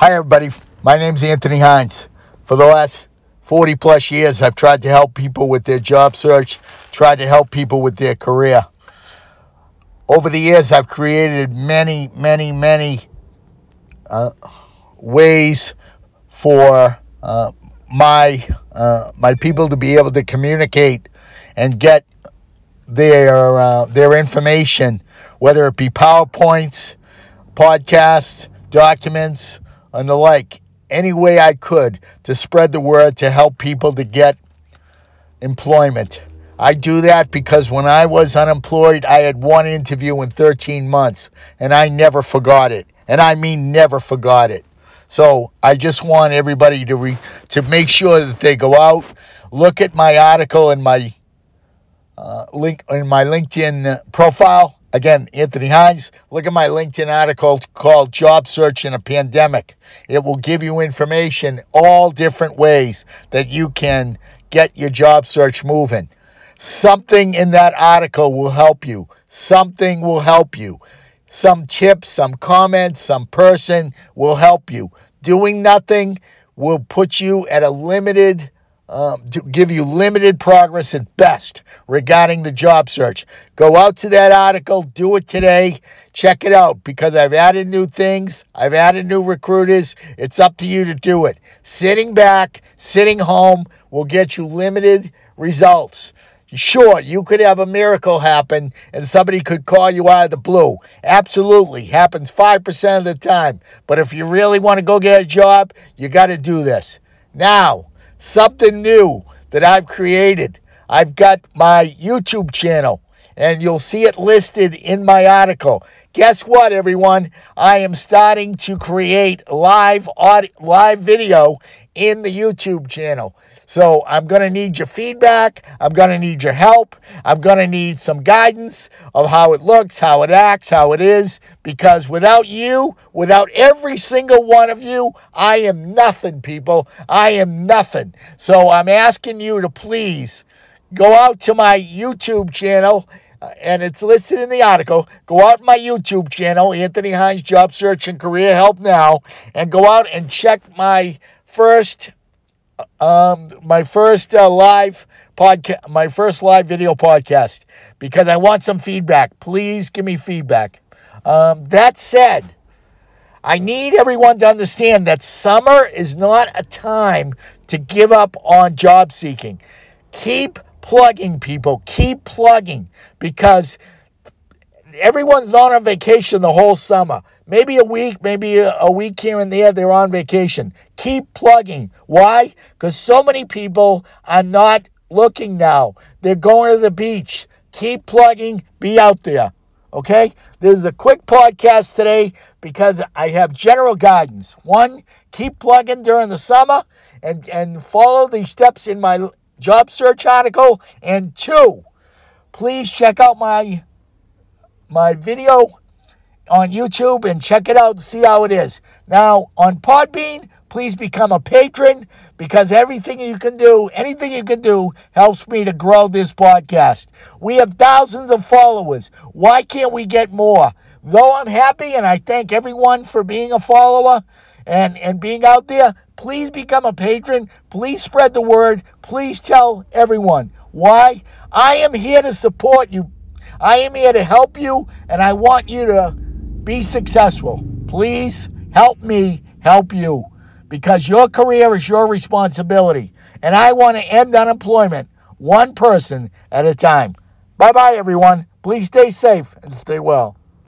Hi, everybody. My name's Anthony Hines. For the last 40 plus years, I've tried to help people with their job search, tried to help people with their career. Over the years, I've created many, many, many uh, ways for uh, my uh, my people to be able to communicate and get their uh, their information, whether it be PowerPoints, podcasts, documents, and the like, any way I could to spread the word to help people to get employment. I do that because when I was unemployed, I had one interview in 13 months and I never forgot it. And I mean, never forgot it. So I just want everybody to re- to make sure that they go out, look at my article in my uh, link in my LinkedIn profile. Again, Anthony Hines. Look at my LinkedIn article called "Job Search in a Pandemic." It will give you information all different ways that you can get your job search moving. Something in that article will help you. Something will help you. Some tips, some comments, some person will help you. Doing nothing will put you at a limited, um, to give you limited progress at best regarding the job search. Go out to that article, do it today, check it out because I've added new things, I've added new recruiters. It's up to you to do it. Sitting back, sitting home will get you limited results. Sure, you could have a miracle happen and somebody could call you out of the blue. Absolutely. Happens 5% of the time. But if you really want to go get a job, you got to do this. Now, something new that I've created. I've got my YouTube channel and you'll see it listed in my article. Guess what, everyone? I am starting to create live audio, live video in the YouTube channel. So I'm going to need your feedback. I'm going to need your help. I'm going to need some guidance of how it looks, how it acts, how it is. Because without you, without every single one of you, I am nothing, people. I am nothing. So I'm asking you to please go out to my YouTube channel. Uh, and it's listed in the article. Go out my YouTube channel, Anthony Hines Job Search and Career Help Now, and go out and check my first um, my first uh, live podcast, my first live video podcast, because I want some feedback. Please give me feedback. Um, that said, I need everyone to understand that summer is not a time to give up on job seeking. Keep plugging, people. Keep plugging because everyone's on a vacation the whole summer. Maybe a week, maybe a, week here and there, they're on vacation. Keep plugging. Why? Because so many people are not looking now. They're going to the beach. Keep plugging. Be out there. Okay? This is a quick podcast today because I have general guidance. One, keep plugging during the summer and, and follow the steps in my job search article. And two, please check out my my video on YouTube and check it out and see how it is. Now, on Podbean, please become a patron because everything you can do, anything you can do, helps me to grow this podcast. We have thousands of followers. Why can't we get more? Though I'm happy and I thank everyone for being a follower and, and being out there, please become a patron. Please spread the word. Please tell everyone. Why? I am here to support you I am here to help you, and I want you to be successful. Please help me help you because your career is your responsibility. And I want to end unemployment one person at a time. Bye bye, everyone. Please stay safe and stay well.